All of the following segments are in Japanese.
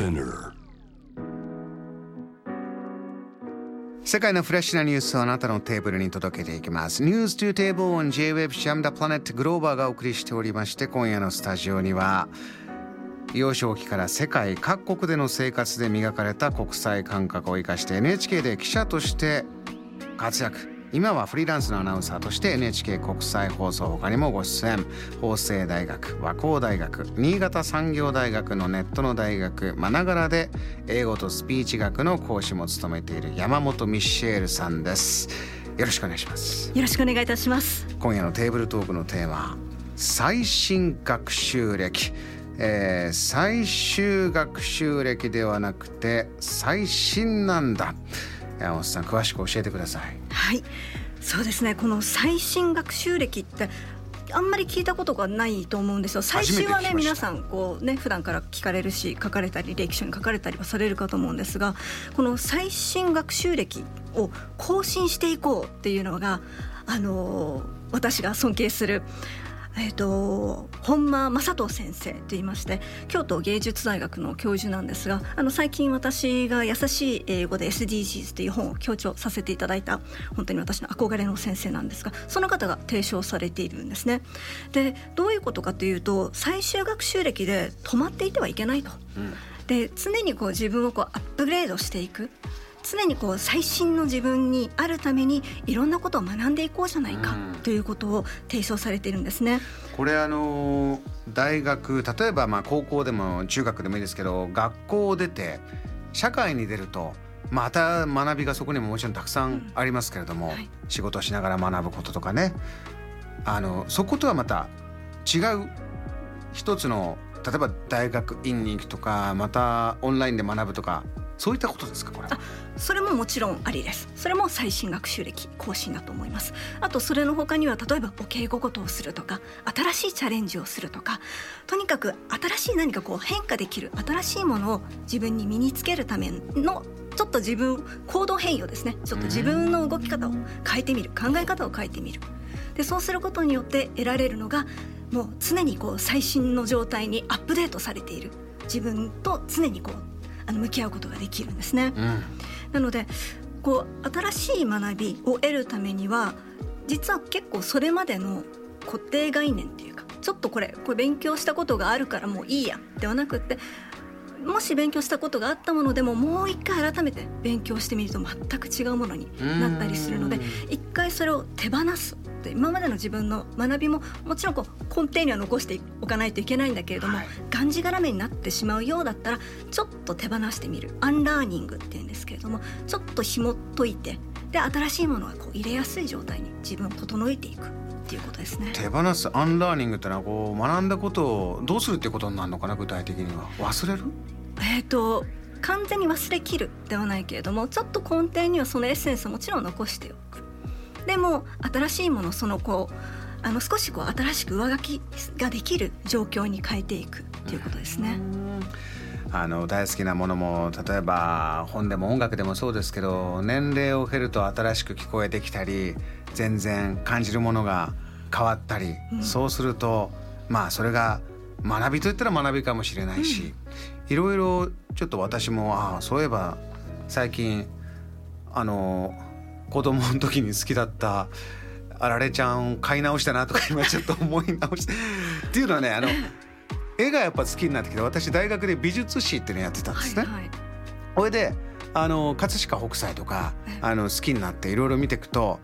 Spinner 世界のフレッシュなニュースをあなたのテーブルに届けていきます。News to Table on J-Web シャムダプラネットグローバーがお送りしておりまして今夜のスタジオには幼少期から世界各国での生活で磨かれた国際感覚を生かして NHK で記者として活躍今はフリーランスのアナウンサーとして NHK 国際放送他にもご出演。法政大学和光大学新潟産業大学のネットの大学まながらで英語とスピーチ学の講師も務めている山本ミッシェールさんです。よろしくお願いします。よろしくお願いいたします。今夜のテーブルトークのテーマ最新学習歴。えー、最終学習歴ではなくて最新なんだ山本さん詳しく教えてください。はい。そうですね。この最新学習歴ってあんまり聞いたことがないと思うんですよ。最終はね皆さんこうね普段から聞かれるし書かれたり歴史に書かれたりはされるかと思うんですがこの最新学習歴を更新していこうっていうのがあのー、私が尊敬するえーと、本間正人先生といいまして京都芸術大学の教授なんですがあの最近私が「優しい英語で SDGs」という本を強調させていただいた本当に私の憧れの先生なんですがその方が提唱されているんですね。でどういうことかというと最終学習歴で止まっていてはいけないと。うん、で常にこう自分をこうアップグレードしていく常にこう最新の自分にあるためにいろんなことを学んでいこうじゃないかということを提唱されているんですね。これあの大学例えばまあ高校でも中学でもいいですけど学校を出て社会に出るとまた学びがそこにももちろんたくさんありますけれども、うんはい、仕事をしながら学ぶこととかね。あのそことはまた違う一つの例えば大学院に行くとかまたオンラインで学ぶとかそういったことですかこれ。それももちろんありです。それも最新学習歴更新だと思います。あとそれの他には例えばお稽古事をするとか新しいチャレンジをするとかとにかく新しい何かこう変化できる新しいものを自分に身につけるためのちょっと自分行動変容ですね。ちょっと自分の動き方を変えてみる考え方を変えてみる。でそうすることによって得られるのがもう常にこう最新の状態にアップデートされている。自分と常にこうあの向き合うことができるんですね。うん、なのでこう新しい学びを得るためには実は結構それまでの固定概念っていうかちょっとこれこれ勉強したことがあるからもういいやではなくってもし勉強したことがあったものでももう一回改めて勉強してみると全く違うものになったりするので一回それを手放すって今までの自分の学びももちろんこう根底には残しておかないといけないんだけれども、はい、がんじがらめになってしまうようだったらちょっと手放してみる。アンラーニングっていうんですけれどもちょっと紐解いてで新しいものはこう入れやすい状態に自分を整えていくっていうことですね。手放すアンラーニングってのはこう学んだことをどうするってことになるのかな具体的には。忘れる？えっ、ー、と完全に忘れきるではないけれどもちょっと根底にはそのエッセンスもちろん残しておく。でも新しいものそのこうあの少しこう新しく上書きができる状況に変えていくっていうことですね。あの大好きなものも例えば本でも音楽でもそうですけど年齢を経ると新しく聞こえてきたり全然感じるものが変わったり、うん、そうするとまあそれが学びといったら学びかもしれないし、いろいろちょっと私もああそういえば最近あの子供の時に好きだったあられちゃん買い直したなとか今ちょっと思い直してっていうのはねあの絵がやっぱ好きになってきて私大学で美術史っていうのやってたんですね。はいはい、それであの葛飾北斎とかあの好きになっていろいろ見ていくと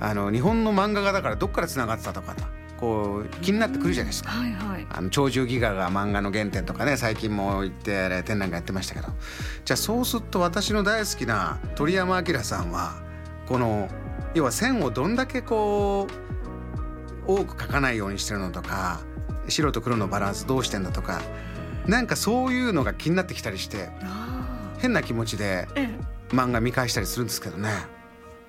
あの日本の漫画家だからどっからつながってたとかこう気になってくるじゃないですか。はいはい、あの鳥獣戯画が漫画の原点とかね最近も言って展覧会やってましたけどじゃあそうすると私の大好きな鳥山明さんはこの要は線をどんだけこう多く描かないようにしてるのとか白と黒のバランスどうしてんだとかなんかそういうのが気になってきたりして変な気持ちで漫画見返したりするんですけどね。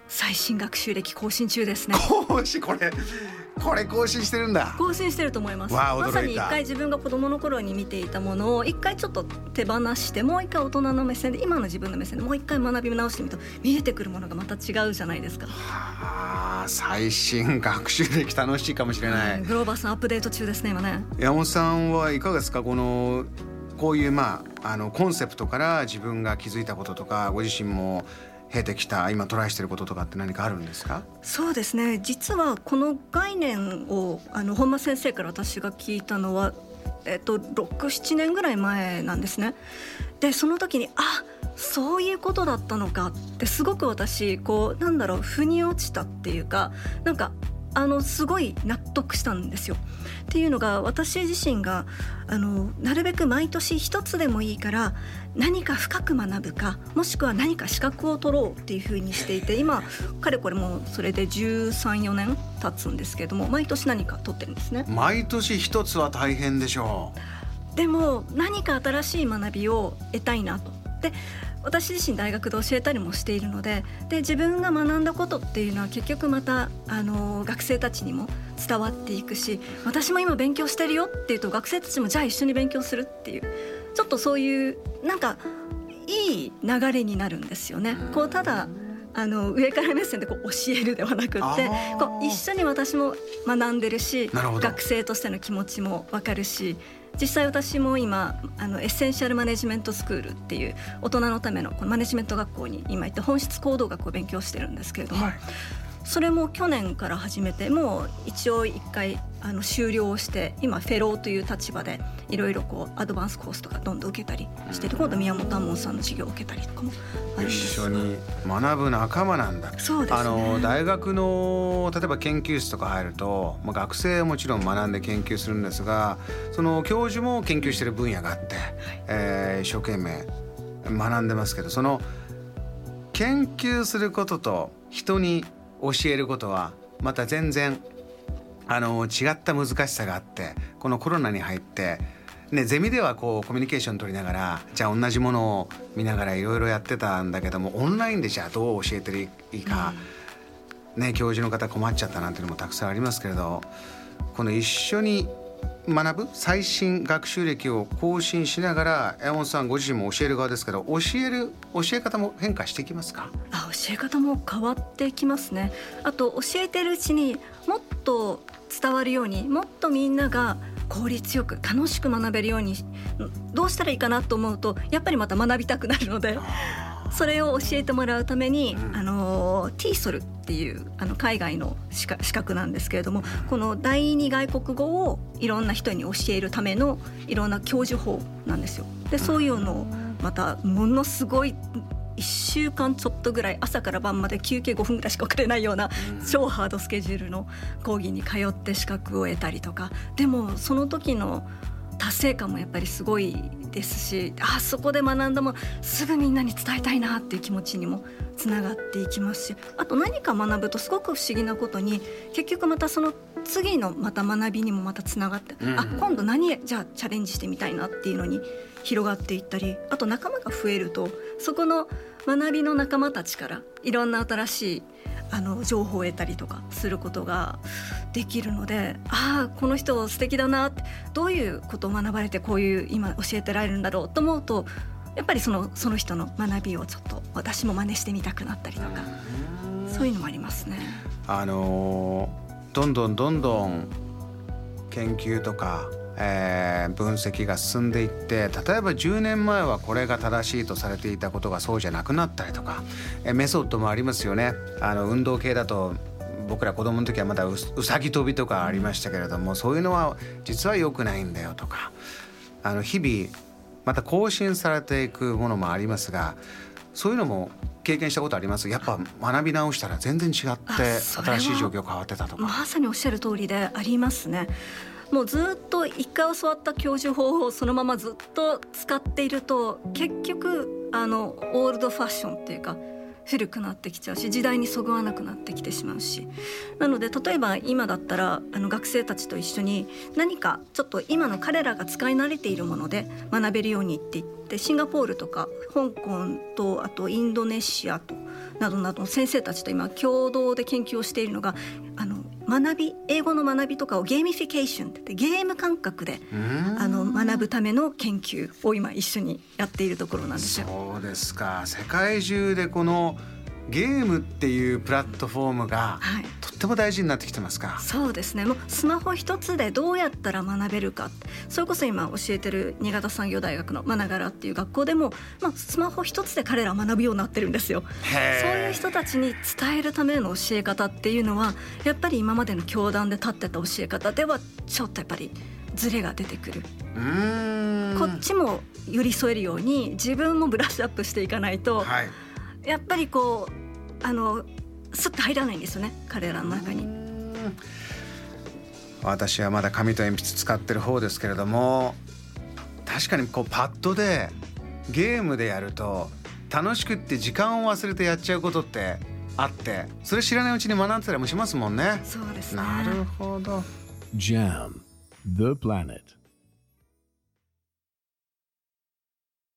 最新学習歴更新中ですね。更新？これこれ更新してるんだ。更新してると思います。まさに一回自分が子供の頃に見ていたものを一回ちょっと手放してもう一回大人の目線で今の自分の目線でもう一回学び直してみると見えてくるものがまた違うじゃないですか。はあ最新学習歴楽しいかもしれない、グローバーさんアップデート中ですね今ね。山本さんはいかがですか？このこういうまああのコンセプトから自分が気づいたこととかご自身も経てきた今トライしてることとかって何かあるんですか？そうですね実はこの概念をあの本間先生から私が聞いたのは、えっと、67年ぐらい前なんですね。でその時にあそういうことだったのかってすごく私こうなんだろう腑に落ちたっていうかなんかあのすごい納得したんですよ。っていうのが私自身があのなるべく毎年一つでもいいから何か深く学ぶかもしくは何か資格を取ろうっていうふうにしていて今かれこれもそれで1314年経つんですけれども毎年何か取ってるんですね。毎年一つは大変でしょう。でも何か新しい学びを得たいなと。で私自身大学で教えたりもしているのでで自分が学んだことっていうのは結局またあの学生たちにも伝わっていくし私も今勉強してるよっていうと学生たちもじゃあ一緒に勉強するっていうちょっとそういうなんかいい流れになるんですよね。こうただあの上から目線でこう教えるではなくってこう一緒に私も学んでるし学生としての気持ちも分かるし実際私も今あのエッセンシャルマネジメントスクールっていう大人のためのこのマネジメント学校に今行って本質行動学を勉強してるんですけれども、はい、それも去年から始めてもう一応一回あの終了して今フェローという立場でいろいろこうアドバンスコースとかどんどん受けたりして今度宮本亞門さんの授業を受けたりとかもあるんです。一緒に学ぶ仲間なんだ。そうです、ね、あの大学の例えば研究室とか入ると、まあ、学生はもちろん学んで研究するんですがその教授も研究してる分野があって、はい、えー、一生懸命学んでますけどその研究することと人に教えることはまた全然あの違った難しさがあってこのコロナに入ってね、ゼミではこうコミュニケーション取りながらじゃあ同じものを見ながらいろいろやってたんだけどもオンラインでじゃあどう教えていいか、うん、ね、教授の方困っちゃったなんていうのもたくさんありますけれどこの一緒に学ぶ最新学習歴を更新しながら山本さんご自身も教える側ですけど教える教え方も変化してきますか？あ教え方も変わってきますね。あと教えてるうちにもっと伝わるようにもっとみんなが効率よく楽しく学べるようにどうしたらいいかなと思うとやっぱりまた学びたくなるので。それを教えてもらうために、うん、あの TESOL っていうあの海外の資格なんですけれどもこの第二外国語をいろんな人に教えるためのいろんな教授法なんですよ。でそういうのをまたものすごい1週間ちょっとぐらい朝から晩まで休憩5分ぐらいしか遅れないような超ハードスケジュールの講義に通って資格を得たりとかでもその時の達成感もやっぱりすごいですしあそこで学んだもすぐみんなに伝えたいなっていう気持ちにもつながっていきますしあと何か学ぶとすごく不思議なことに結局またその次のまた学びにもまたつながって、うん、あ今度何じゃあチャレンジしてみたいなっていうのに広がっていったりあと仲間が増えるとそこの学びの仲間たちからいろんな新しいあの情報を得たりとかすることができるのでああこの人素敵だなってどういうことを学ばれてこういう今教えてられるんだろうと思うとやっぱりそのその人の学びをちょっと私も真似してみたくなったりとかそういうのもありますね。あのどんどんどんどん研究とかえー、分析が進んでいって例えば10年前はこれが正しいとされていたことがそうじゃなくなったりとか、えー、メソッドもありますよね。あの運動系だと僕ら子供の時はまだうさぎ跳びとかありましたけれどもそういうのは実は良くないんだよとかあの日々また更新されていくものもありますがそういうのも経験したことあります？やっぱ学び直したら全然違って新しい状況変わってたとか。まさにおっしゃる通りでありますね。もうずっと一回教わった教授法をそのままずっと使っていると結局あのオールドファッションっていうか古くなってきちゃうし時代にそぐわなくなってきてしまうし。なので例えば今だったらあの学生たちと一緒に何かちょっと今の彼らが使い慣れているもので学べるようにって言ってシンガポールとか香港とあとインドネシアとなどなど先生たちと今共同で研究をしているのがあの学び英語の学びとかをゲーミフィケーションってゲーム感覚であの学ぶための研究を今一緒にやっているところなんですよ。そうですか世界中でこのゲームっていうプラットフォームがはいとっても大事になってきてますか？そうですねもうスマホ一つでどうやったら学べるかそれこそ今教えてる新潟産業大学の学がらっていう学校でも、まあ、スマホ一つで彼らは学ぶようになってるんですよ。そういう人たちに伝えるための教え方っていうのはやっぱり今までの教団で立ってた教え方ではちょっとやっぱりズレが出てくる、こっちも寄り添えるように自分もブラッシュアップしていかないと、はい。やっぱりこうあのスッと入らないんですよね彼らの中に。私はまだ紙と鉛筆使ってる方ですけれども確かにこうパッドでゲームでやると楽しくって時間を忘れてやっちゃうことってあってそれ知らないうちに学んでたりもしますもんね。そうですねなるほど。Jam, the planet.